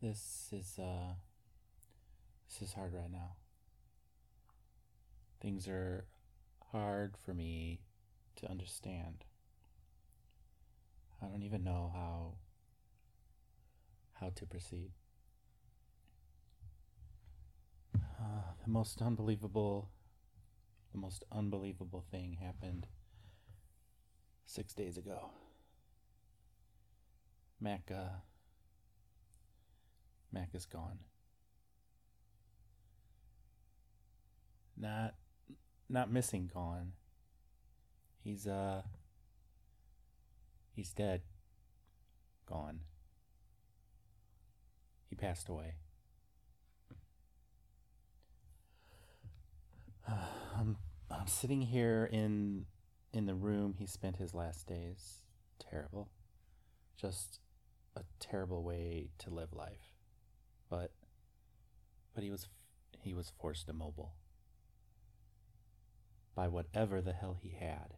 this is uh this is hard right now. Things are hard for me to understand. I don't even know how how to proceed. Uh, the most unbelievable the most unbelievable thing happened 6 days ago. Mac uh Mac is gone. Not not missing gone. He's uh he's dead. Gone. He passed away. I'm I'm sitting here in in the room he spent his last days. Terrible. Just a terrible way to live life. But but he was he was forced immobile by whatever the hell he had.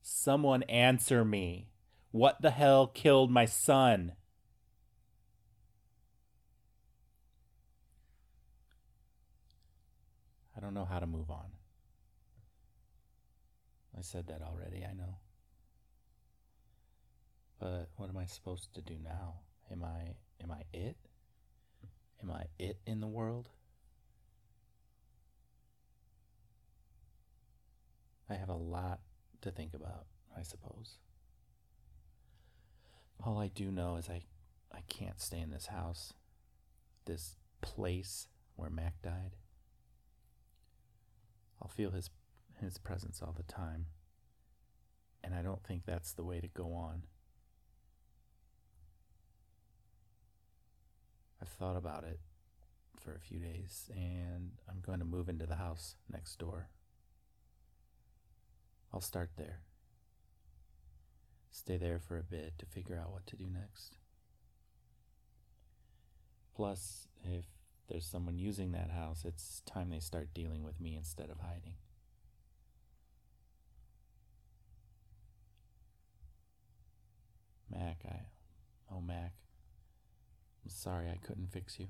Someone answer me. What the hell killed my son? I don't know how to move on. I said that already, I know. But what am I supposed to do now? Am I am I it? Am I it in the world? I have a lot to think about, I suppose. All I do know is I I can't stay in this house, this place where Mac died. I'll feel his his presence all the time. And I don't think that's the way to go on. Thought about it for a few days and I'm going to move into the house next door. I'll start there. Stay there for a bit to figure out what to do next. Plus, if there's someone using that house, it's time they start dealing with me instead of hiding. Mac, I. Oh, Mac. I'm sorry I couldn't fix you.